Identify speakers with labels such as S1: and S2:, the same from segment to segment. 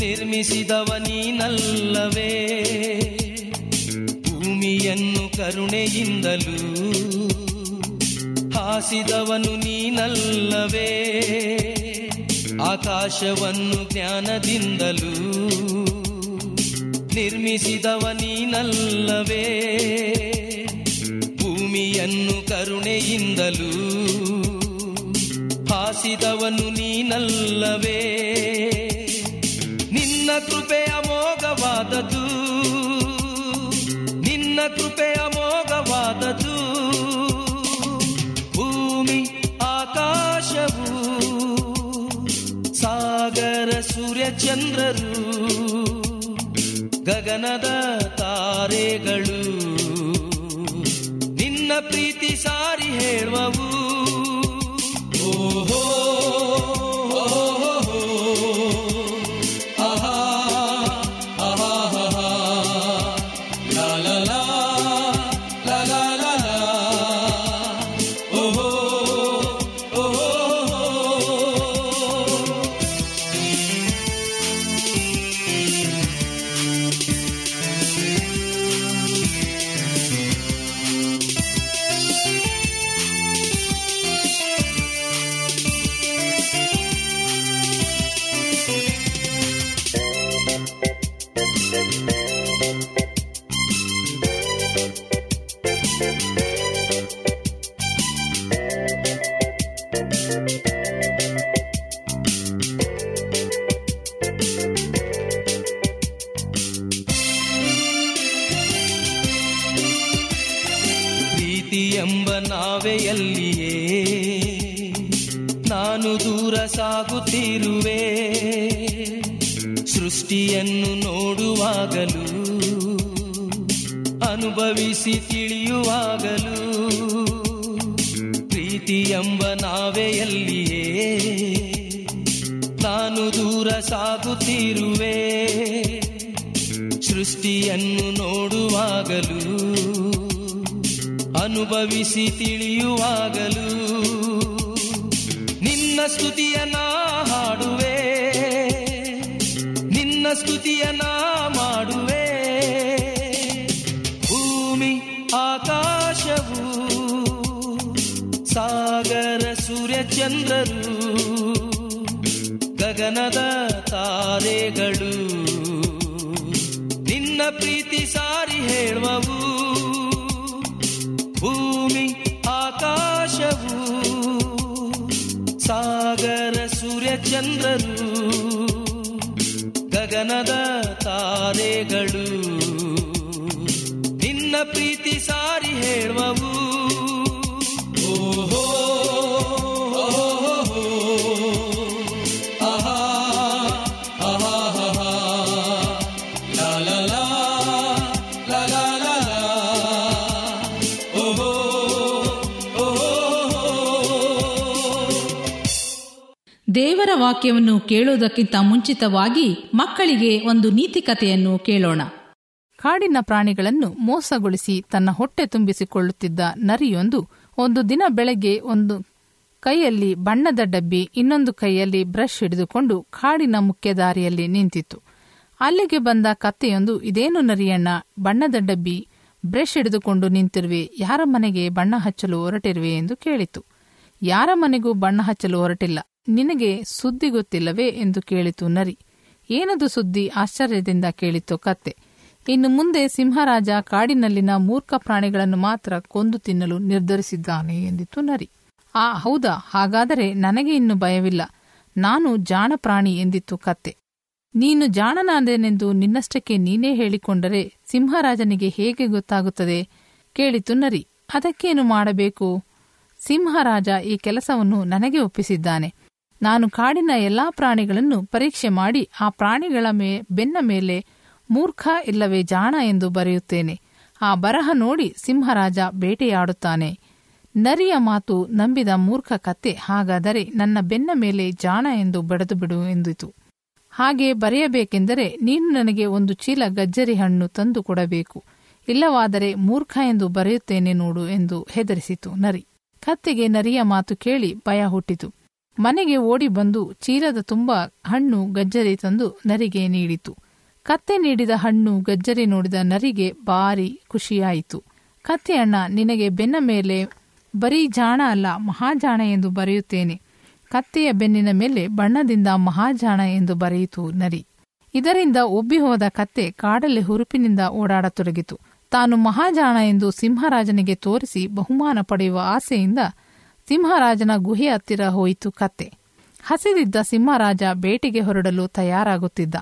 S1: ನಿರ್ಮಿಸಿದವ ನೀನಲ್ಲವೇ? ಭೂಮಿಯನ್ನು ಕರುಣೆಯಿಂದಲೂ ಹಾಸಿದವನು ನೀನಲ್ಲವೇ? ಆಕಾಶವನ್ನು ಜ್ಞಾನದಿಂದಲೂ ನಿರ್ಮಿಸಿದವ ನೀನಲ್ಲವೇ? ಭೂಮಿಯನ್ನು ಕರುಣೆಯಿಂದಲೂ ಹಾಸಿದವನು ನೀನಲ್ಲವೇ? ನಿನ್ನ ಕೃಪೆ ಅಮೋಘವಾದದು ನಿನ್ನ ಕೃಪೆ ಅಮೋಘವಾದದು ಭೂಮಿ, ಆಕಾಶವು, ಸಾಗರ, ಸೂರ್ಯ, ಚಂದ್ರರು, ಗಗನದ ತಾರೆಗಳು. ನಿನ್ನ ಪ್ರೀತಿ ಸಾರಿ ಹೇಳುವವು. ನಾವೆಯಲ್ಲಿಯೇ ನಾನು ದೂರ ಸಾಗುತ್ತಿರುವೆ. ಸೃಷ್ಟಿಯನ್ನು ನೋಡುವಾಗಲೂ, ಅನುಭವಿಸಿ ತಿಳಿಯುವಾಗಲೂ ಪ್ರೀತಿ ಎಂಬ ನಾವೆಯಲ್ಲಿಯೇ ನಾನು ದೂರ ಸಾಗುತ್ತಿರುವೆ. ಸೃಷ್ಟಿಯನ್ನು ನೋಡುವಾಗಲೂ ಅನುಭವಿಸಿ ತಿಳಿಯುವಾಗಲೂ ನಿನ್ನ ಸ್ತುತಿಯ ಹಾಡುವೆ. ನಿನ್ನ ಸ್ತುತಿಯ ಮಾಡುವೆ. ಭೂಮಿ, ಆಕಾಶವು, ಸಾಗರ, ಸೂರ್ಯ, ಚಂದ್ರರು, ಗಗನದ ತಾರೆಗಳು, ನಿನ್ನ ಪ್ರೀತಿ ಸಾರಿ ಹೇಳುವವು. ಆಕಾಶವು ಸಾಗರ ಸೂರ್ಯ ಚಂದ್ರರು ಗಗನದ ತಾರೆಗಳು ನಿನ್ನ ಪ್ರೀತಿ ಸಾರಿ ಹೇಳುವವು.
S2: ದೇವರ ವಾಕ್ಯವನ್ನು ಕೇಳುವುದಕ್ಕಿಂತ ಮುಂಚಿತವಾಗಿ ಮಕ್ಕಳಿಗೆ ಒಂದು ನೀತಿ ಕಥೆಯನ್ನು ಕೇಳೋಣ.
S3: ಕಾಡಿನ ಪ್ರಾಣಿಗಳನ್ನು ಮೋಸಗೊಳಿಸಿ ತನ್ನ ಹೊಟ್ಟೆ ತುಂಬಿಸಿಕೊಳ್ಳುತ್ತಿದ್ದ ನರಿಯೊಂದು ಒಂದು ದಿನ ಬೆಳಗ್ಗೆ ಒಂದು ಕೈಯಲ್ಲಿ ಬಣ್ಣದ ಡಬ್ಬಿ, ಇನ್ನೊಂದು ಕೈಯಲ್ಲಿ ಬ್ರಷ್ ಹಿಡಿದುಕೊಂಡು ಕಾಡಿನ ಮುಖ್ಯ ದಾರಿಯಲ್ಲಿ ನಿಂತಿತ್ತು. ಅಲ್ಲಿಗೆ ಬಂದ ಕತ್ತೆಯೊಂದು, ಇದೇನು ನರಿಯಣ್ಣ, ಬಣ್ಣದ ಡಬ್ಬಿ, ಬ್ರಷ್ ಹಿಡಿದುಕೊಂಡು ನಿಂತಿರುವೆ, ಯಾರ ಮನೆಗೆ ಬಣ್ಣ ಹಚ್ಚಲು ಹೊರಟಿರುವೆ? ಎಂದು ಕೇಳಿತು. ಯಾರ ಮನೆಗೂ ಬಣ್ಣ ಹಚ್ಚಲು ಹೊರಟಿಲ್ಲ. ನಿನಗೆ ಸುದ್ದಿ ಗೊತ್ತಿಲ್ಲವೇ ಎಂದು ಕೇಳಿತು ನರಿ. ಏನದು ಸುದ್ದಿ? ಆಶ್ಚರ್ಯದಿಂದ ಕೇಳಿತು ಕತ್ತೆ. ಇನ್ನು ಮುಂದೆ ಸಿಂಹರಾಜ ಕಾಡಿನಲ್ಲಿನ ಮೂರ್ಖ ಪ್ರಾಣಿಗಳನ್ನು ಮಾತ್ರ ಕೊಂದು ತಿನ್ನಲು ನಿರ್ಧರಿಸಿದ್ದಾನೆ ಎಂದಿತು ನರಿ. ಆ, ಹೌದಾ? ಹಾಗಾದರೆ ನನಗೆ ಇನ್ನು ಭಯವಿಲ್ಲ. ನಾನು ಜಾಣ ಪ್ರಾಣಿ ಎಂದಿತ್ತು ಕತ್ತೆ. ನೀನು ಜಾಣನಾದೇನೆಂದು ನಿನ್ನಷ್ಟಕ್ಕೆ ನೀನೇ ಹೇಳಿಕೊಂಡರೆ ಸಿಂಹರಾಜನಿಗೆ ಹೇಗೆ ಗೊತ್ತಾಗುತ್ತದೆ? ಕೇಳಿತು ನರಿ. ಅದಕ್ಕೇನು ಮಾಡಬೇಕು? ಸಿಂಹರಾಜ ಈ ಕೆಲಸವನ್ನು ನನಗೆ ಒಪ್ಪಿಸಿದ್ದಾನೆ. ನಾನು ಕಾಡಿನ ಎಲ್ಲಾ ಪ್ರಾಣಿಗಳನ್ನು ಪರೀಕ್ಷೆ ಮಾಡಿ ಆ ಪ್ರಾಣಿಗಳ ಮೇ, ಬೆನ್ನ ಮೇಲೆ ಮೂರ್ಖ ಇಲ್ಲವೇ ಜಾಣ ಎಂದು ಬರೆಯುತ್ತೇನೆ. ಆ ಬರಹ ನೋಡಿ ಸಿಂಹರಾಜ ಬೇಟೆಯಾಡುತ್ತಾನೆ. ನರಿಯ ಮಾತು ನಂಬಿದ ಮೂರ್ಖ ಕತ್ತೆ ಹಾಗಾದರೆ ನನ್ನ ಬೆನ್ನ ಮೇಲೆ ಜಾಣ ಎಂದು ಬಡದು ಬಿಡು ಎಂದಿತು. ಹಾಗೆ ಬರೆಯಬೇಕೆಂದರೆ ನೀನು ನನಗೆ ಒಂದು ಚೀಲ ಗಜ್ಜರಿ ಹಣ್ಣು ತಂದು ಕೊಡಬೇಕು. ಇಲ್ಲವಾದರೆ ಮೂರ್ಖ ಎಂದು ಬರೆಯುತ್ತೇನೆ ನೋಡು ಎಂದು ಹೆದರಿಸಿತು ನರಿ. ಕತ್ತೆಗೆ ನರಿಯ ಮಾತು ಕೇಳಿ ಭಯ ಹುಟ್ಟಿತು. ಮನೆಗೆ ಓಡಿ ಬಂದು ಚೀಲದ ತುಂಬ ಹಣ್ಣು ಗಜ್ಜರಿ ತಂದು ನರಿಗೆ ನೀಡಿತು. ಕತ್ತೆ ನೀಡಿದ ಹಣ್ಣು ಗಜ್ಜರಿ ನೋಡಿದ ನರಿಗೆ ಭಾರಿ ಖುಷಿಯಾಯಿತು. ಕತ್ತೆ ಅಣ್ಣ, ನಿನಗೆ ಬೆನ್ನ ಮೇಲೆ ಬರೀ ಜಾಣ ಅಲ್ಲ, ಮಹಾಜಾಣ ಎಂದು ಬರೆಯುತ್ತೇನೆ. ಕತ್ತೆಯ ಬೆನ್ನಿನ ಮೇಲೆ ಬಣ್ಣದಿಂದ ಮಹಾಜಾಣ ಎಂದು ಬರೆಯಿತು ನರಿ. ಇದರಿಂದ ಒಬ್ಬಿ ಹೋದ ಕತ್ತೆ ಕಾಡಲ್ಲಿ ಹುರುಪಿನಿಂದ ಓಡಾಡತೊಡಗಿತು. ತಾನು ಮಹಾಜಾಣ ಎಂದು ಸಿಂಹರಾಜನಿಗೆ ತೋರಿಸಿ ಬಹುಮಾನ ಪಡೆಯುವ ಆಸೆಯಿಂದ ಸಿಂಹರಾಜನ ಗುಹೆ ಹತ್ತಿರ ಹೋಯಿತು ಕತೆ ಹಸಿದಿದ್ದ ಸಿಂಹರಾಜ ಬೇಟೆಗೆ ಹೊರಡಲು ತಯಾರಾಗುತ್ತಿದ್ದ.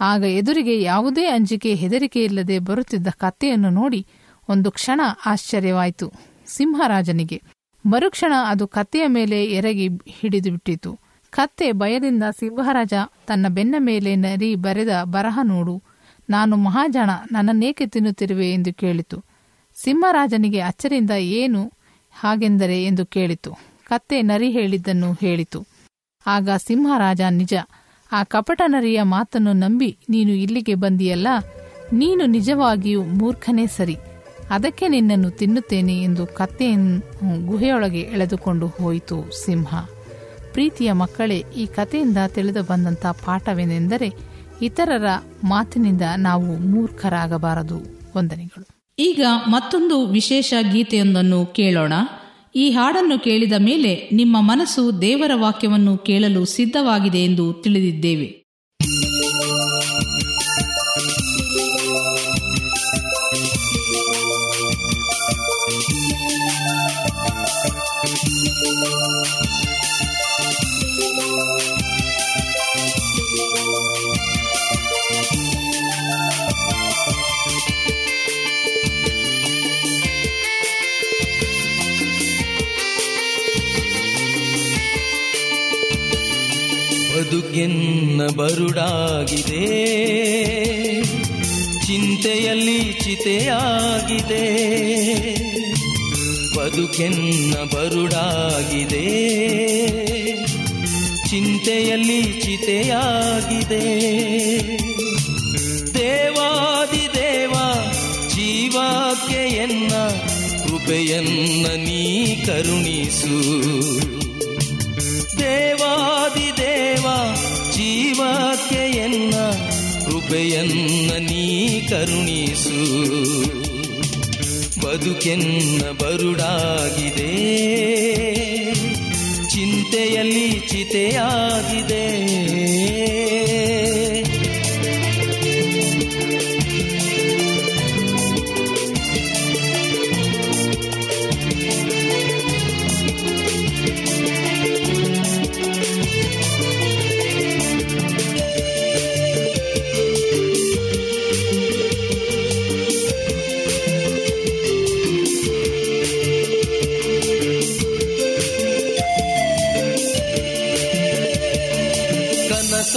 S3: ಆಗ ಎದುರಿಗೆ ಯಾವುದೇ ಅಂಜಿಕೆ ಹೆದರಿಕೆಯಿಲ್ಲದೆ ಬರುತ್ತಿದ್ದ ಕತ್ತೆಯನ್ನು ನೋಡಿ ಒಂದು ಕ್ಷಣ ಆಶ್ಚರ್ಯವಾಯಿತು ಸಿಂಹರಾಜನಿಗೆ. ಮರುಕ್ಷಣ ಅದು ಕತ್ತೆಯ ಮೇಲೆ ಎರಗಿ ಹಿಡಿದು ಬಿಟ್ಟಿತು. ಕತ್ತೆ ಭಯದಿಂದ ಸಿಂಹರಾಜ ತನ್ನ ಬೆನ್ನ ಮೇಲೆ ನರಿ ಬರೆದ ಬರಹ ನೋಡು. ನಾನು ಮಹಾಜಾಣ ನನ್ನನ್ನೇಕೆ ತಿನ್ನುತ್ತಿರುವೆ ಎಂದು ಕೇಳಿತು. ಸಿಂಹರಾಜನಿಗೆ ಅಚ್ಚರಿಂದ ಏನು ಹಾಗೆಂದರೆ ಎಂದು ಕೇಳಿತು. ಕತ್ತೆ ನರಿ ಹೇಳಿದ್ದನ್ನು ಹೇಳಿತು. ಆಗ ಸಿಂಹರಾಜ ನಿಜ, ಆ ಕಪಟ ನರಿಯ ಮಾತನ್ನು ನಂಬಿ ನೀನು ಇಲ್ಲಿಗೆ ಬಂದಿಯಲ್ಲ, ನೀನು ನಿಜವಾಗಿಯೂ ಮೂರ್ಖನೇ ಸರಿ. ಅದಕ್ಕೆ ನಿನ್ನನ್ನು ತಿನ್ನುತ್ತೇನೆ ಎಂದು ಕತ್ತೆಯನ್ನು ಗುಹೆಯೊಳಗೆ ಎಳೆದುಕೊಂಡು ಹೋಯಿತು ಸಿಂಹ. ಪ್ರೀತಿಯ ಮಕ್ಕಳೇ, ಈ ಕಥೆಯಿಂದ ತಿಳಿದು ಬಂದಂಥ ಪಾಠವೇನೆಂದರೆ, ಇತರರ ಮಾತಿನಿಂದ ನಾವು ಮೂರ್ಖರಾಗಬಾರದು. ವಂದನೆಗಳು.
S2: ಈಗ ಮತ್ತೊಂದು ವಿಶೇಷ ಗೀತೆಯೊಂದನ್ನು ಕೇಳೋಣ. ಈ ಹಾಡನ್ನು ಕೇಳಿದ ಮೇಲೆ ನಿಮ್ಮ ಮನಸ್ಸು ದೇವರ ವಾಕ್ಯವನ್ನು ಕೇಳಲು ಸಿದ್ಧವಾಗಿದೆ ಎಂದು ತಿಳಿದಿದ್ದೇವೆ.
S1: ಬರುಡಾಗಿದೆ. ಚಿಂತೆಯಲ್ಲಿ ಚಿತೆಯಾಗಿದೆ. ಬದುಕೆನ್ನ ಬರುಡಾಗಿದೆ. ಚಿಂತೆಯಲ್ಲಿ ಚಿತೆಯಾಗಿದೆ. ದೇವಾದಿ ದೇವ ಜೀವಕ್ಕೆ ಎನ್ನ ಕೃಪೆಯನ್ನ ನೀ ಕರುಣಿಸು. ಎನ್ನ ಕೃಪೆಯನ್ನ ನೀ ಕರುಣಿಸು. ಬದುಕೆನ್ನ ಬರುಡಾಗಿದೆ. ಚಿಂತೆಯಲ್ಲಿ ಚಿತೆಯಾಗಿದೆ.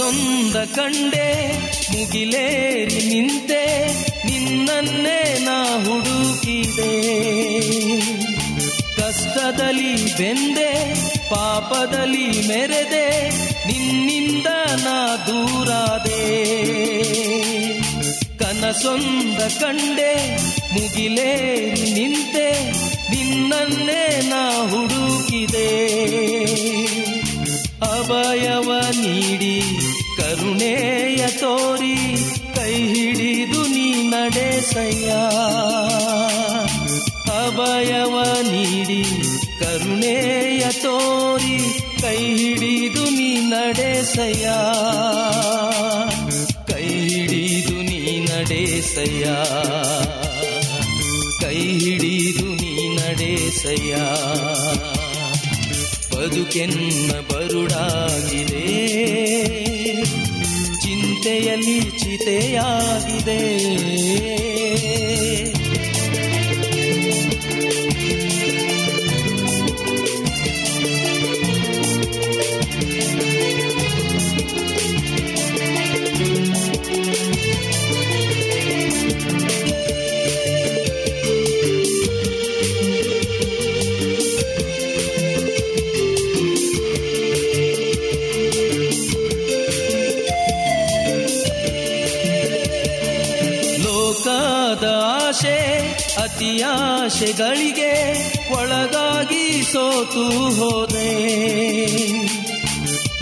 S1: ಕನಸೊಂದ ಕಂಡೆ, ಮುಗಿಲೇರಿ ನಿಂತೆ, ನಿನ್ನನ್ನೇ ನಾ ಹುಡುಕಿದೆ. ಕಷ್ಟದಲ್ಲಿ ಬೆಂದೆ, ಪಾಪದಲ್ಲಿ ಮೆರೆದೆ, ನಿನ್ನಿಂದ ನಾ ದೂರಾದೆ. ಕನಸೊಂದ ಕಂಡೆ, ಮುಗಿಲೇರಿ ನಿಂತೆ, ನಿನ್ನನ್ನೇ ನಾ ಹುಡುಕಿದೆ. ಅಭಯವ ನೀಡಿ ಕರುಣೆಯ ತೋರಿ ಕೈ ಹಿಡಿದು ನೀ ನಡೆಸಯ್ಯ ಅಭಯವ ನೀಡಿ ಕರುಣೆಯ ತೋರಿ ಕೈ ಹಿಡಿದು ನೀ ನಡೆಸಯ್ಯ ಕೈ ಹಿಡಿದು ನೀ ನಡೆಸಯ್ಯ ಕೈ ಹಿಡಿದು ನೀ ನಡೆಸಯ್ಯ ಬದುಕೆನ್ನ ಬರುಡಾಗಿದೆ. ಚಿಂತೆಯಲ್ಲಿ ಚಿತೆಯಾಗಿದೆ. ಅತಿಯಾಶೆಗಳಿಗೆ ಒಳಗಾಗಿ ಸೋತು ಹೋದೆ.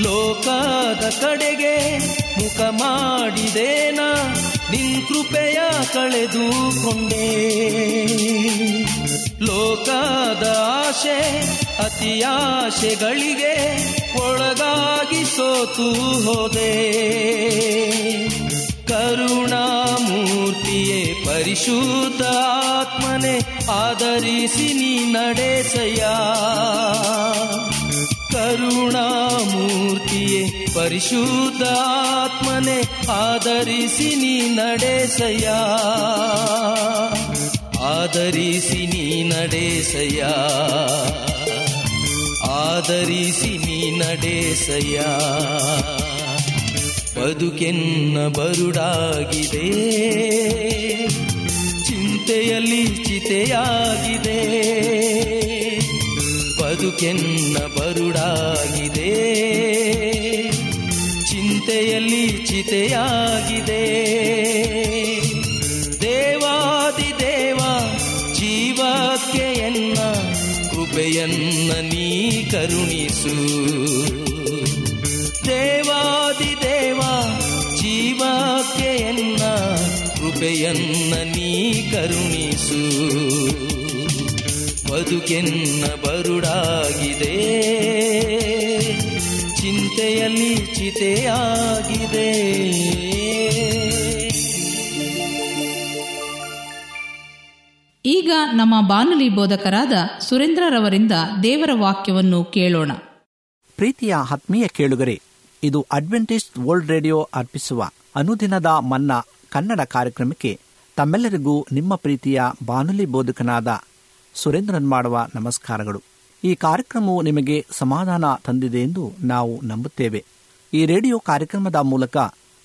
S1: ಲೋಕದ ಕಡೆಗೆ ಮುಖ ಮಾಡಿದೇನ ನಿನ್ ಕೃಪೆಯ ಕಳೆದುಕೊಂಡೆ. ಲೋಕದ ಆಶೆ ಅತಿಯಾಶೆಗಳಿಗೆ ಒಳಗಾಗಿ ಸೋತು ಹೋದೆ. ಕರುಣಾಮೂರ್ತಿಯೇ ಪರಿಶುದ್ಧ ಆತ್ಮನೆ ಆದರಿಸಿ ನೀ ನಡೆಸಯ್ಯ. ಕರುಣಾಮೂರ್ತಿಯೇ ಪರಿಶುದ್ಧ ಆತ್ಮನೆ ಆದರಿಸಿ ನೀ ನಡೆಸಯ್ಯ. ಆಧರಿಸಿ ನೀ ನಡೆಸಯ್ಯ. ಆಧರಿಸಿ ನೀ ನಡೆಸಯ್ಯ. ಬದುಕೆನ್ನ ಬರುಡಾಗಿದೆ. ಚಿಂತೆಯಲ್ಲಿ ಚಿತೆಯಾಗಿದೆ. ಬದುಕೆನ್ನ ಬರುಡಾಗಿದೆ. ಚಿಂತೆಯಲ್ಲಿ ಚಿತೆಯಾಗಿದೆ. ದೇವಾದಿ ದೇವ, ಜೀವಕ್ಕೆ ಎನ್ನ ಕೃಪೆಯನ್ನ ನೀ ಕರುಣಿಸು. ಬದುಕೆನ್ನ ಬರುಡಾಗಿದೆ. ಚಿಂತೆಯಲ್ಲಿ ಚಿತೆಯಾಗಿದೆ.
S2: ಈಗ ನಮ್ಮ ಬಾನುಲಿ ಬೋಧಕರಾದ ಸುರೇಂದ್ರರವರಿಂದ ದೇವರ ವಾಕ್ಯವನ್ನು ಕೇಳೋಣ.
S4: ಪ್ರೀತಿಯ ಆತ್ಮೀಯ ಕೇಳುಗರೆ ಇದು ಅಡ್ವೆಂಟಿಸ್ಟ್ ವರ್ಲ್ಡ್ ರೇಡಿಯೋ ಅರ್ಪಿಸುವ ಅನುದಿನದ ಮನ್ನಾ ಕನ್ನಡ ಕಾರ್ಯಕ್ರಮಕ್ಕೆ ತಮ್ಮೆಲ್ಲರಿಗೂ ನಿಮ್ಮ ಪ್ರೀತಿಯ ಬಾನುಲಿ ಬೋಧಕನಾದ ಸುರೇಂದ್ರನ್ ಮಾಡುವ ನಮಸ್ಕಾರಗಳು. ಈ ಕಾರ್ಯಕ್ರಮವು ನಿಮಗೆ ಸಮಾಧಾನ ತಂದಿದೆ ಎಂದು ನಾವು ನಂಬುತ್ತೇವೆ. ಈ ರೇಡಿಯೋ ಕಾರ್ಯಕ್ರಮದ ಮೂಲಕ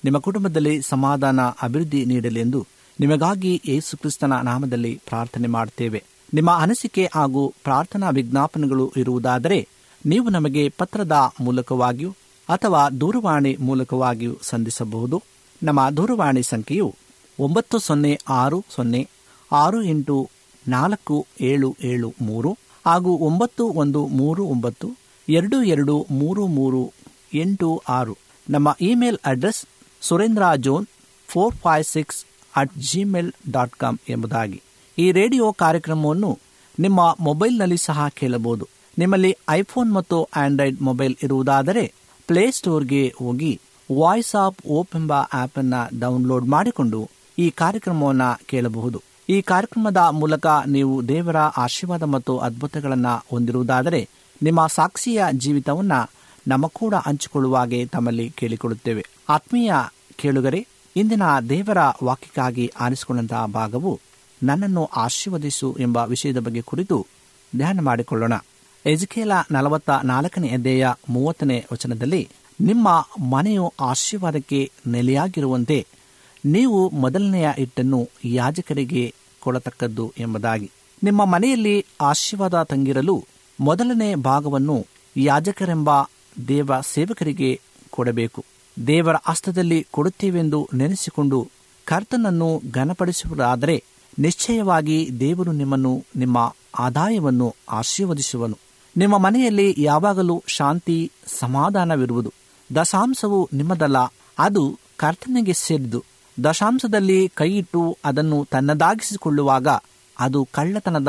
S4: ನಿಮ್ಮ ಕುಟುಂಬದಲ್ಲಿ ಸಮಾಧಾನ, ಅಭಿವೃದ್ಧಿ ನೀಡಲೆಂದು ನಿಮಗಾಗಿ ಯೇಸು ಕ್ರಿಸ್ತನ ನಾಮದಲ್ಲಿ ಪ್ರಾರ್ಥನೆ ಮಾಡುತ್ತೇವೆ. ನಿಮ್ಮ ಅನಿಸಿಕೆ ಹಾಗೂ ಪ್ರಾರ್ಥನಾ ವಿಜ್ಞಾಪನೆಗಳು ಇರುವುದಾದರೆ ನೀವು ನಮಗೆ ಪತ್ರದ ಮೂಲಕವಾಗಿಯೂ ಅಥವಾ ದೂರವಾಣಿ ಮೂಲಕವಾಗಿಯೂ ಸಂಧಿಸಬಹುದು. ನಮ್ಮ ದೂರವಾಣಿ ಸಂಖ್ಯೆಯು ಒಂಬತ್ತು ಸೊನ್ನೆ ಆರು ಸೊನ್ನೆ ಆರು ಎಂಟು ನಾಲ್ಕು ಏಳು ಏಳು ಮೂರು ಹಾಗೂ ಒಂಬತ್ತು ಒಂದು ಮೂರು ಒಂಬತ್ತು ಎರಡು ಎರಡು ಮೂರು ಮೂರು ಎಂಟು ಆರು. ನಮ್ಮ email address Surendra John four five six at Gmail dot com ಎಂಬುದಾಗಿ. ಈ ರೇಡಿಯೋ ಕಾರ್ಯಕ್ರಮವನ್ನು ನಿಮ್ಮ ಮೊಬೈಲ್ನಲ್ಲಿ ಸಹ ಕೇಳಬಹುದು. ನಿಮ್ಮಲ್ಲಿ ಐಫೋನ್ ಮತ್ತು ಆಂಡ್ರಾಯ್ಡ್ ಮೊಬೈಲ್ ಇರುವುದಾದರೆ ಪ್ಲೇಸ್ಟೋರ್ಗೆ ಹೋಗಿ ವಾಯ್ಸ್ ಆಫ್ ಓಪ್ ಎಂಬ ಆಪ್ ಅನ್ನು ಡೌನ್ಲೋಡ್ ಮಾಡಿಕೊಂಡು ಈ ಕಾರ್ಯಕ್ರಮವನ್ನು ಕೇಳಬಹುದು. ಈ ಕಾರ್ಯಕ್ರಮದ ಮೂಲಕ ನೀವು ದೇವರ ಆಶೀರ್ವಾದ ಮತ್ತು ಅದ್ಭುತಗಳನ್ನು ಹೊಂದಿರುವುದಾದರೆ ನಿಮ್ಮ ಸಾಕ್ಷಿಯ ಜೀವಿತವನ್ನ ನಮ್ಮ ಕೂಡ ಹಂಚಿಕೊಳ್ಳುವಾಗೆ ತಮ್ಮಲ್ಲಿ ಕೇಳಿಕೊಳ್ಳುತ್ತೇವೆ. ಆತ್ಮೀಯ ಕೇಳುಗರೆ, ಇಂದಿನ ದೇವರ ವಾಕ್ಯಕ್ಕಾಗಿ ಆರಿಸಿಕೊಂಡಂತಹ ಭಾಗವು ನನ್ನನ್ನು ಆಶೀರ್ವದಿಸು ಎಂಬ ವಿಷಯದ ಬಗ್ಗೆ ಕುರಿತು ಧ್ಯಾನ ಮಾಡಿಕೊಳ್ಳೋಣ. ಎಜಕೇಲ ನಲವತ್ತ ನಾಲ್ಕನೇ ಅಧ್ಯಾಯ ಮೂವತ್ತನೇ ವಚನದಲ್ಲಿ, ನಿಮ್ಮ ಮನೆಯು ಆಶೀರ್ವಾದಕ್ಕೆ ನೆಲೆಯಾಗಿರುವಂತೆ ನೀವು ಮೊದಲನೆಯ ಹಿಟ್ಟನ್ನು ಯಾಜಕರಿಗೆ ಕೊಡತಕ್ಕದ್ದು ಎಂಬುದಾಗಿ. ನಿಮ್ಮ ಮನೆಯಲ್ಲಿ ಆಶೀರ್ವಾದ ತಂಗಿರಲು ಮೊದಲನೇ ಭಾಗವನ್ನು ಯಾಜಕರೆಂಬ ದೇವ ಸೇವಕರಿಗೆ ಕೊಡಬೇಕು. ದೇವರ ಹಸ್ತದಲ್ಲಿ ಕೊಡುತ್ತೇವೆಂದು ನೆನೆಸಿಕೊಂಡು ಕರ್ತನನ್ನು ಘನಪಡಿಸುವುದಾದರೆ ನಿಶ್ಚಯವಾಗಿ ದೇವರು ನಿಮ್ಮನ್ನು, ನಿಮ್ಮ ಆದಾಯವನ್ನು ಆಶೀರ್ವದಿಸುವನು. ನಿಮ್ಮ ಮನೆಯಲ್ಲಿ ಯಾವಾಗಲೂ ಶಾಂತಿ, ಸಮಾಧಾನವಿರುವುದು. ದಶಾಂಶವು ನಿಮ್ಮದಲ್ಲ, ಅದು ಕರ್ತನಿಗೆ ಸೇರಿದು ದಶಾಂಶದಲ್ಲಿ ಕೈಯಿಟ್ಟು ಅದನ್ನು ತನ್ನದಾಗಿಸಿಕೊಳ್ಳುವಾಗ ಅದು ಕಳ್ಳತನದ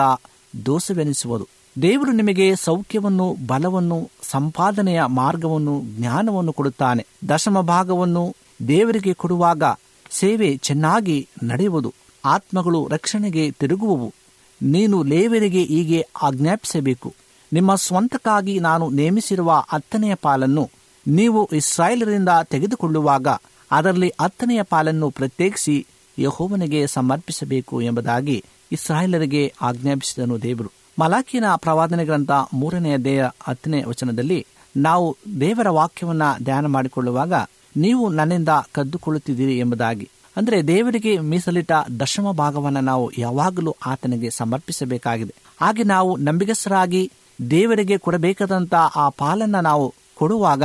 S4: ದೋಷವೆನಿಸುವುದು. ದೇವರು ನಿಮಗೆ ಸೌಖ್ಯವನ್ನು, ಬಲವನ್ನು, ಸಂಪಾದನೆಯ ಮಾರ್ಗವನ್ನು, ಜ್ಞಾನವನ್ನು ಕೊಡುತ್ತಾನೆ. ದಶಮ ಭಾಗವನ್ನು ದೇವರಿಗೆ ಕೊಡುವಾಗ ಸೇವೆ ಚೆನ್ನಾಗಿ ನಡೆಯುವುದು. ಆತ್ಮಗಳು ರಕ್ಷಣೆಗೆ ತಿರುಗುವವು. ನೀನು ಲೇವರಿಗೆ ಹೀಗೆ ಆಜ್ಞಾಪಿಸಬೇಕು. ನಿಮ್ಮ ಸ್ವಂತಕ್ಕಾಗಿ ನಾನು ನೇಮಿಸಿರುವ ಹತ್ತನೆಯ ಪಾಲನ್ನು ನೀವು ಇಸ್ರಾಯೇಲರಿಂದ ತೆಗೆದುಕೊಳ್ಳುವಾಗ ಅದರಲ್ಲಿ ಹತ್ತನೆಯ ಪಾಲನ್ನು ಪ್ರತ್ಯೇಕಿಸಿ ಯಹೋವನಿಗೆ ಸಮರ್ಪಿಸಬೇಕು ಎಂಬುದಾಗಿ ಇಸ್ರಾಯೇಲರಿಗೆ ಆಜ್ಞಾಪಿಸಿದನು ದೇವರು. ಮಲಾಕಿನ ಪ್ರವಾದನೆ ಗ್ರಂಥ ಮೂರನೆಯ ದೇಹ ಹತ್ತನೇ ವಚನದಲ್ಲಿ ನಾವು ದೇವರ ವಾಕ್ಯವನ್ನ ಧ್ಯಾನ ಮಾಡಿಕೊಳ್ಳುವಾಗ ನೀವು ನನ್ನಿಂದ ಕದ್ದುಕೊಳ್ಳುತ್ತಿದ್ದೀರಿ ಎಂಬುದಾಗಿ. ಅಂದರೆ ದೇವರಿಗೆ ಮೀಸಲಿಟ್ಟ ದಶಮ ಭಾಗವನ್ನು ನಾವು ಯಾವಾಗಲೂ ಆತನಿಗೆ ಸಮರ್ಪಿಸಬೇಕಾಗಿದೆ. ಹಾಗೆ ನಾವು ನಂಬಿಗಸ್ತರಾಗಿ ದೇವರಿಗೆ ಕೊಡಬೇಕಾದಂತ ಆ ಪಾಲನ್ನ ನಾವು ಕೊಡುವಾಗ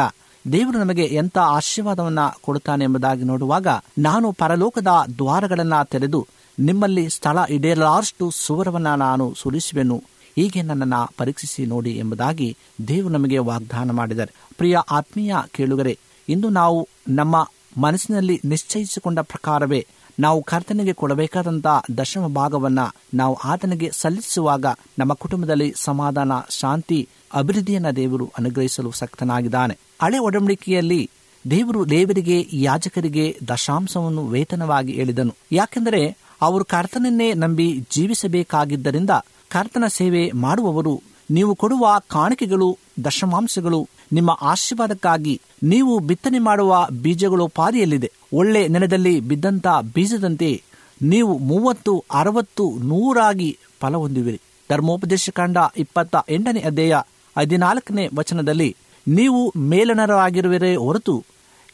S4: ದೇವರು ನಮಗೆ ಎಂಥ ಆಶೀರ್ವಾದವನ್ನ ಕೊಡುತ್ತಾನೆ ಎಂಬುದಾಗಿ ನೋಡುವಾಗ ನಾನು ಪರಲೋಕದ ದ್ವಾರಗಳನ್ನ ತೆರೆದು ನಿಮ್ಮಲ್ಲಿ ಸ್ಥಳ ಇಡಲಾರಷ್ಟು ಸುವರವನ್ನ ನಾನು ಸುರಿಸುವೆನು. ಹೀಗೆ ನನ್ನನ್ನು ಪರೀಕ್ಷಿಸಿ ನೋಡಿ ಎಂಬುದಾಗಿ ದೇವರು ನಮಗೆ ವಾಗ್ದಾನ ಮಾಡಿದ್ದಾರೆ. ಪ್ರಿಯ ಆತ್ಮೀಯ ಕೇಳುಗರೆ, ಇಂದು ನಾವು ನಮ್ಮ ಮನಸ್ಸಿನಲ್ಲಿ ನಿಶ್ಚಯಿಸಿಕೊಂಡ ಪ್ರಕಾರವೇ ನಾವು ಕರ್ತನಿಗೆ ಕೊಡಬೇಕಾದಂತ ದಶಮ ಭಾಗವನ್ನ ನಾವು ಆತನಿಗೆ ಸಲ್ಲಿಸುವಾಗ ನಮ್ಮ ಕುಟುಂಬದಲ್ಲಿ ಸಮಾಧಾನ, ಶಾಂತಿ, ಅಭಿವೃದ್ಧಿಯನ್ನ ದೇವರು ಅನುಗ್ರಹಿಸಲು ಸಕ್ತನಾಗಿದ್ದಾನೆ. ಹಳೆ ಒಡಂಬಡಿಕೆಯಲ್ಲಿ ದೇವರು ದೇವರಿಗೆ, ಯಾಜಕರಿಗೆ ದಶಾಂಶವನ್ನು ವೇತನವಾಗಿ ಹೇಳಿದನು. ಯಾಕೆಂದರೆ ಅವರು ಕರ್ತನನ್ನೇ ನಂಬಿ ಜೀವಿಸಬೇಕಾಗಿದ್ದರಿಂದ ಕರ್ತನ ಸೇವೆ ಮಾಡುವವರು ನೀವು ಕೊಡುವ ಕಾಣಿಕೆಗಳು, ದಶಮಾಂಶಗಳು, ನಿಮ್ಮ ಆಶೀರ್ವಾದಕ್ಕಾಗಿ ನೀವು ಬಿತ್ತನೆ ಮಾಡುವ ಬೀಜಗಳು ಪಾದಿಯಲ್ಲಿದೆ ಒಳ್ಳೆ ನೆಲದಲ್ಲಿ ಬಿದ್ದಂತ ಬೀಜದಂತೆ ನೀವು ಮೂವತ್ತು, ಅರವತ್ತು, ನೂರಾಗಿ ಫಲ ಹೊಂದುವಿರಿ. ಧರ್ಮೋಪದೇಶ ಕಂಡ ಇಪ್ಪತ್ತ ಎಂಟನೇ ಅಧ್ಯಾಯ ಹದಿನಾಲ್ಕನೇ ವಚನದಲ್ಲಿ ನೀವು ಮೇಲನರಾಗಿರುವರೇ ಹೊರತು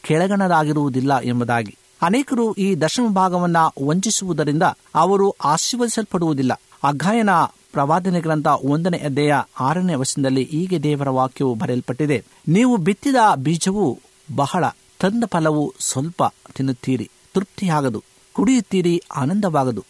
S4: ಕೆಳಗಣರಾಗಿರುವುದಿಲ್ಲ ಎಂಬುದಾಗಿ. ಅನೇಕರು ಈ ದಶಮ ಭಾಗವನ್ನ ವಂಚಿಸುವುದರಿಂದ ಅವರು ಆಶೀರ್ವದಿಸಲ್ಪಡುವುದಿಲ್ಲ. ಅಗಾಯನ ಪ್ರವಾದನೆ ಗ್ರಂಥ ಒಂದನೇ ಅಧ್ಯಾಯ ಆರನೇ ವಚನದಲ್ಲಿ ಹೀಗೆ ದೇವರ ವಾಕ್ಯವು ಬರೆಯಲ್ಪಟ್ಟಿದೆ. ನೀವು ಬಿತ್ತಿದ ಬೀಜವು ಬಹಳ, ತಂದ ಫಲವು ಸ್ವಲ್ಪ ತಿನ್ನುತ್ತೀರಿ, ತೃಪ್ತಿಯಾಗದು, ಕುಡಿಯುತ್ತೀರಿ, ಆನಂದವಾಗದು,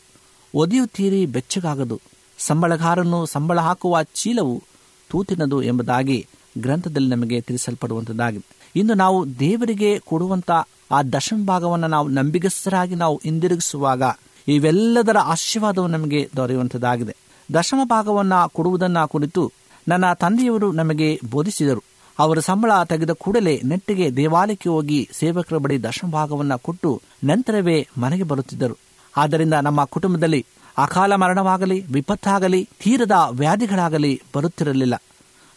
S4: ಒದೆಯುತ್ತೀರಿ, ಬೆಚ್ಚಗಾಗದು. ಸಂಬಳಗಾರನು ಸಂಬಳ ಹಾಕುವ ಚೀಲವು ತೂತಿನದು ಎಂಬುದಾಗಿ ಗ್ರಂಥದಲ್ಲಿ ನಮಗೆ ತಿಳಿಸಲ್ಪಡುವಂಥದ್ದಾಗಿದೆ. ಇಂದು ನಾವು ದೇವರಿಗೆ ಕೊಡುವಂತ ಆ ದಶಮ ಭಾಗವನ್ನು ನಾವು ನಂಬಿಗಸ್ತರಾಗಿ ನಾವು ಹಿಂದಿರುಗಿಸುವಾಗ ಇವೆಲ್ಲದರ ಆಶೀರ್ವಾದವು ನಮಗೆ ದೊರೆಯುವಂಥದ್ದಾಗಿದೆ. ದಶಮ ಭಾಗವನ್ನ ಕೊಡುವುದನ್ನ ಕುರಿತು ನನ್ನ ತಂದೆಯವರು ನಮಗೆ ಬೋಧಿಸಿದರು. ಅವರ ಸಂಬಳ ತೆಗೆದ ಕೂಡಲೇ ನೆಟ್ಟಿಗೆ ದೇವಾಲಯಕ್ಕೆ ಹೋಗಿ ಸೇವಕರ ಬಳಿ ದಶಮ ಭಾಗವನ್ನ ಕೊಟ್ಟು ನಂತರವೇ ಮನೆಗೆ ಬರುತ್ತಿದ್ದರು. ಆದ್ದರಿಂದ ನಮ್ಮ ಕುಟುಂಬದಲ್ಲಿ ಅಕಾಲ ಮರಣವಾಗಲಿ, ವಿಪತ್ತಾಗಲಿ, ತೀರದ ವ್ಯಾಧಿಗಳಾಗಲಿ ಬರುತ್ತಿರಲಿಲ್ಲ.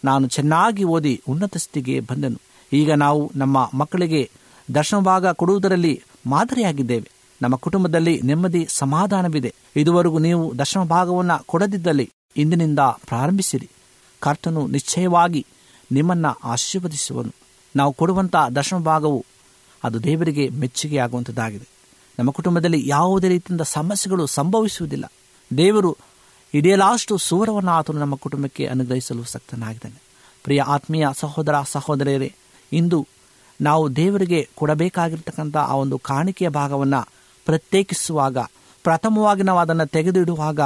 S4: ನಾನು ಚೆನ್ನಾಗಿ ಓದಿ ಉನ್ನತ ಸ್ಥಿತಿಗೆ ಬಂದೆನು. ಈಗ ನಾವು ನಮ್ಮ ಮಕ್ಕಳಿಗೆ ದಶಮ ಭಾಗ ಕೊಡುವುದರಲ್ಲಿ ಮಾದರಿಯಾಗಿದ್ದೇವೆ. ನಮ್ಮ ಕುಟುಂಬದಲ್ಲಿ ನೆಮ್ಮದಿ, ಸಮಾಧಾನವಿದೆ. ಇದುವರೆಗೂ ನೀವು ದಶಮ ಭಾಗವನ್ನು ಕೊಡದಿದ್ದಲ್ಲಿ ಇಂದಿನಿಂದ ಪ್ರಾರಂಭಿಸಿರಿ. ಕರ್ತನು ನಿಶ್ಚಯವಾಗಿ ನಿಮ್ಮನ್ನ ಆಶೀರ್ವದಿಸುವನು. ನಾವು ಕೊಡುವಂಥ ದಶಮ ಭಾಗವು ಅದು ದೇವರಿಗೆ ಮೆಚ್ಚುಗೆಯಾಗುವಂಥದ್ದಾಗಿದೆ ನಮ್ಮ ಕುಟುಂಬದಲ್ಲಿ ಯಾವುದೇ ರೀತಿಯಿಂದ ಸಮಸ್ಯೆಗಳು ಸಂಭವಿಸುವುದಿಲ್ಲ. ದೇವರು ಇಡೀಲಾಷ್ಟು ಸೂರವನ್ನು ಆತನು ನಮ್ಮ ಕುಟುಂಬಕ್ಕೆ ಅನುಗ್ರಹಿಸಲು ಸಕ್ತನಾಗಿದ್ದಾನೆ. ಪ್ರಿಯ ಆತ್ಮೀಯ ಸಹೋದರ, ಸಹೋದರಿಯರೇ, ಇಂದು ನಾವು ದೇವರಿಗೆ ಕೊಡಬೇಕಾಗಿರ್ತಕ್ಕಂಥ ಆ ಒಂದು ಕಾಣಿಕೆಯ ಭಾಗವನ್ನು ಪ್ರತ್ಯೇಕಿಸುವಾಗ, ಪ್ರಥಮವಾಗಿ ನಾವು ಅದನ್ನು ತೆಗೆದಿಡುವಾಗ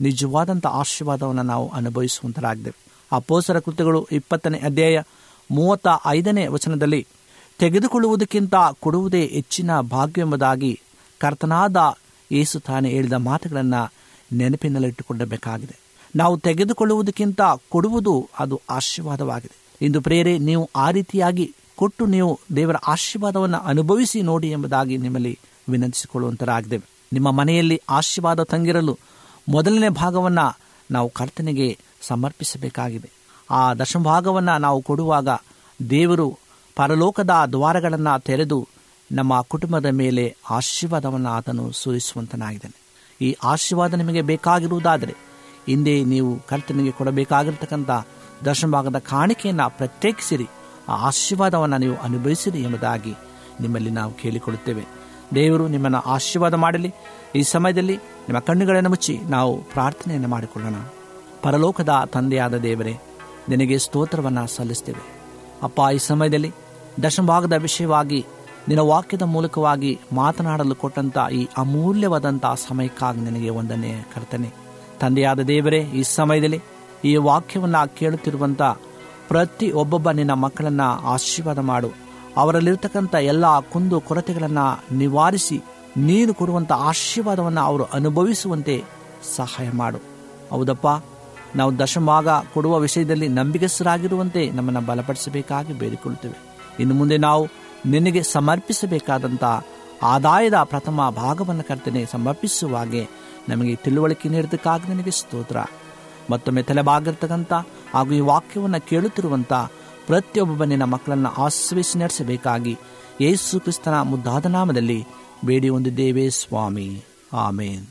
S4: ನಿಜವಾದಂಥ ಆಶೀರ್ವಾದವನ್ನು ನಾವು ಅನುಭವಿಸುವಂತರಾಗಿದ್ದೇವೆ ಆ ಪೋಸರ ಕೃತಿಗಳು ಇಪ್ಪತ್ತನೇ ಅಧ್ಯಾಯ ಮೂವತ್ತ ಐದನೇ ವಚನದಲ್ಲಿ, ತೆಗೆದುಕೊಳ್ಳುವುದಕ್ಕಿಂತ ಕೊಡುವುದೇ ಹೆಚ್ಚಿನ ಭಾಗ್ಯವೆಂಬುದಾಗಿ ಕರ್ತನಾದ ಏಸು ತಾನೇ ಹೇಳಿದ ಮಾತುಗಳನ್ನು ನೆನಪಿನಲ್ಲಿಟ್ಟುಕೊಳ್ಳಬೇಕಾಗಿದೆ ನಾವು ತೆಗೆದುಕೊಳ್ಳುವುದಕ್ಕಿಂತ ಕೊಡುವುದು ಅದು ಆಶೀರ್ವಾದವಾಗಿದೆ. ಇಂದು ಪ್ರೇರೆ ನೀವು ಆ ರೀತಿಯಾಗಿ ಕೊಟ್ಟು ನೀವು ದೇವರ ಆಶೀರ್ವಾದವನ್ನು ಅನುಭವಿಸಿ ನೋಡಿ ಎಂಬುದಾಗಿ ನಿಮ್ಮಲ್ಲಿ ವಿನಂತಿಸಿಕೊಳ್ಳುವಂತರಾಗಿದ್ದೇವೆ ನಿಮ್ಮ ಮನೆಯಲ್ಲಿ ಆಶೀರ್ವಾದ ತಂಗಿರಲು ಮೊದಲನೇ ಭಾಗವನ್ನು ನಾವು ಕರ್ತನೆಗೆ ಸಮರ್ಪಿಸಬೇಕಾಗಿದೆ. ಆ ದಶಮ ಭಾಗವನ್ನು ನಾವು ಕೊಡುವಾಗ ದೇವರು ಪರಲೋಕದ ದ್ವಾರಗಳನ್ನು ತೆರೆದು ನಮ್ಮ ಕುಟುಂಬದ ಮೇಲೆ ಆಶೀರ್ವಾದವನ್ನು ಆತನು ಸೂರಿಸುವಂತನಾಗಿದ್ದಾನೆ ಈ ಆಶೀರ್ವಾದ ನಿಮಗೆ ಬೇಕಾಗಿರುವುದಾದರೆ ಹಿಂದೆ ನೀವು ಕರ್ತನಿಗೆ ಕೊಡಬೇಕಾಗಿರ್ತಕ್ಕಂಥ ದಶಭಾಗದ ಕಾಣಿಕೆಯನ್ನು ಪ್ರತ್ಯೇಕಿಸಿರಿ. ಆ ಆಶೀರ್ವಾದವನ್ನು ನೀವು ಅನುಭವಿಸಿರಿ ಎಂಬುದಾಗಿ ನಿಮ್ಮಲ್ಲಿ ನಾವು ಕೇಳಿಕೊಳ್ಳುತ್ತೇವೆ. ದೇವರು ನಿಮ್ಮನ್ನು ಆಶೀರ್ವಾದ ಮಾಡಲಿ. ಈ ಸಮಯದಲ್ಲಿ ನಿಮ್ಮ ಕಣ್ಣುಗಳನ್ನು ಮುಚ್ಚಿ ನಾವು ಪ್ರಾರ್ಥನೆಯನ್ನು ಮಾಡಿಕೊಳ್ಳೋಣ. ಪರಲೋಕದ ತಂದೆಯಾದ ದೇವರೇ, ನಿನಗೆ ಸ್ತೋತ್ರವನ್ನು ಸಲ್ಲಿಸ್ತೇವೆ. ಅಪ್ಪ, ಈ ಸಮಯದಲ್ಲಿ ದಶಭಾಗದ ವಿಷಯವಾಗಿ ನಿನ್ನ ವಾಕ್ಯದ ಮೂಲಕವಾಗಿ ಮಾತನಾಡಲು ಕೊಟ್ಟಂತ ಈ ಅಮೂಲ್ಯವಾದಂಥ ಸಮಯಕ್ಕಾಗಿ ನಿನಗೆ ಒಂದನೇ ಕರ್ತನೆ. ತಂದೆಯಾದ ದೇವರೇ, ಈ ಸಮಯದಲ್ಲಿ ಈ ವಾಕ್ಯವನ್ನು ಕೇಳುತ್ತಿರುವಂಥ ಪ್ರತಿ ಒಬ್ಬೊಬ್ಬ ನಿನ್ನ ಮಕ್ಕಳನ್ನ ಆಶೀರ್ವಾದ ಮಾಡು. ಅವರಲ್ಲಿರ್ತಕ್ಕಂಥ ಎಲ್ಲ ಕುಂದು ಕೊರತೆಗಳನ್ನು ನಿವಾರಿಸಿ ನೀನು ಕೊಡುವಂಥ ಆಶೀರ್ವಾದವನ್ನು ಅವರು ಅನುಭವಿಸುವಂತೆ ಸಹಾಯ ಮಾಡು. ಹೌದಪ್ಪ, ನಾವು ದಶಮಾಗ ಕೊಡುವ ವಿಷಯದಲ್ಲಿ ನಂಬಿಕೆಸರಾಗಿರುವಂತೆ ನಮ್ಮನ್ನು ಬಲಪಡಿಸಬೇಕಾಗಿ ಬೇಡಿಕೊಳ್ಳುತ್ತೇವೆ. ಇನ್ನು ಮುಂದೆ ನಾವು ನಿನಗೆ ಸಮರ್ಪಿಸಬೇಕಾದಂಥ ಆದಾಯದ ಪ್ರಥಮ ಭಾಗವನ್ನು ಕರ್ತನೆ ಸಮರ್ಪಿಸುವಾಗೆ ನಮಗೆ ತಿಳುವಳಿಕೆ ನೀಡೋದಕ್ಕಾಗಿ ನಿನಗೆ ಸ್ತೋತ್ರ. ಮತ್ತೊಮ್ಮೆ ತಲೆಬಾಗಿರ್ತಕ್ಕಂಥ ಹಾಗೂ ಈ ವಾಕ್ಯವನ್ನು ಕೇಳುತ್ತಿರುವಂಥ ಪ್ರತಿಯೊಬ್ಬ ನಿನ್ನ ಮಕ್ಕಳನ್ನು ಆಶ್ರಯಿಸಿ ನಡೆಸಬೇಕಾಗಿ ಯೇಸು ಕ್ರಿಸ್ತನ ಮುದ್ದಾದ ನಾಮದಲ್ಲಿ ಬೇಡಿ ಹೊಂದಿದ್ದೇವೆ, ಸ್ವಾಮಿ. ಆಮೇನ್.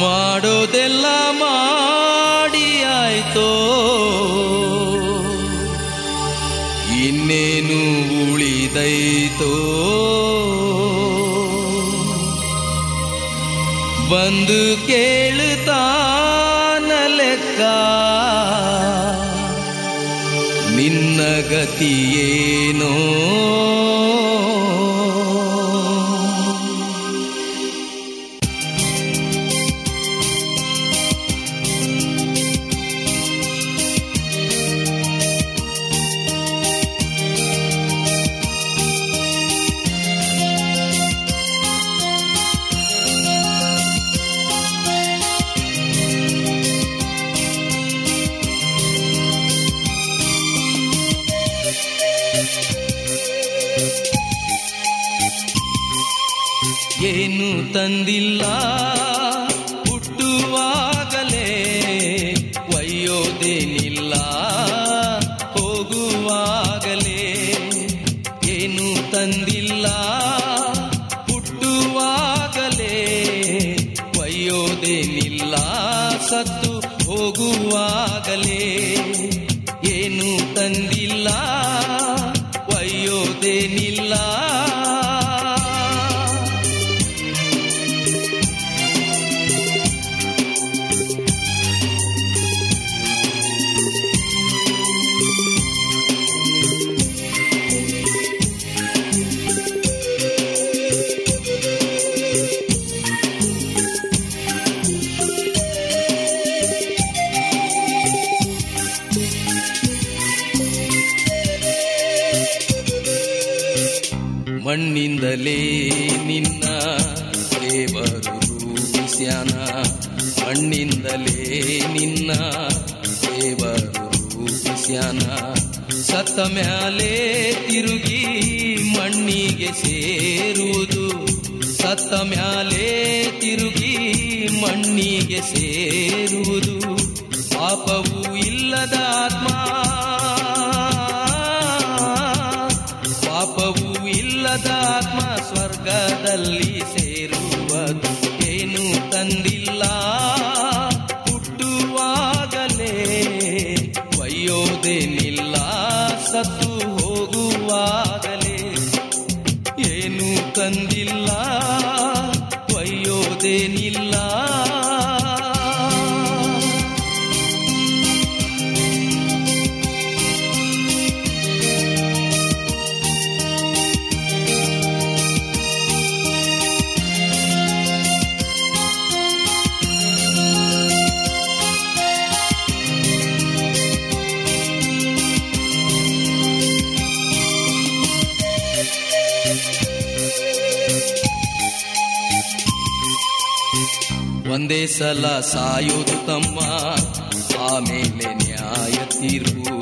S1: ಮಾಡೋದೆಲ್ಲ ಮಾಡಿ ಆಯ್ತೋ? ಇನ್ನೇನು ಉಳಿದೈತೋ? ಬಂದು ಕೇಳುತ್ತಾನ ಲೆಕ್ಕ. ನಿನ್ನ ಗತಿಯೇನೋ ಒಂದೇ ಸಲ ಸಾಯುತ್ತಮ್ಮ ತಮ್ಮ. ಆಮೇಲೆ ನ್ಯಾಯ ತೀರ್ಪು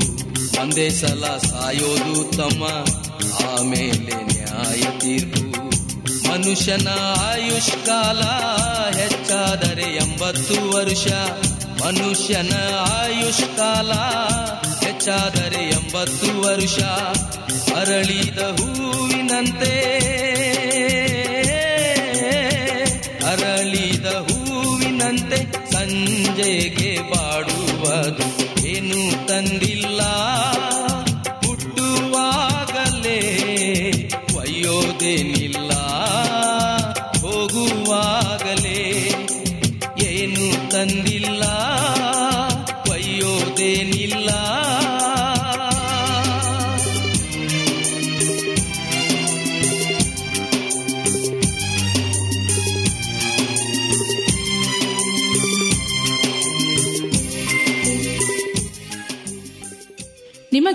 S1: ಒಂದೇ ಸಲ ಸಾಯೋದು ತಮ್ಮ. ಆಮೇಲೆ ನ್ಯಾಯ ತೀರ್ಪು ಮನುಷ್ಯನ ಆಯುಷ್ಕಾಲ ಹೆಚ್ಚಾದರೆ ಎಂಬತ್ತು ವರ್ಷ. ಮನುಷ್ಯನ ಆಯುಷ್ಕಾಲ ಹೆಚ್ಚಾದರೆ ಎಂಬತ್ತು ವರ್ಷ. ಅರಳಿದ ಹೂವಿನಂತೆ करेंगे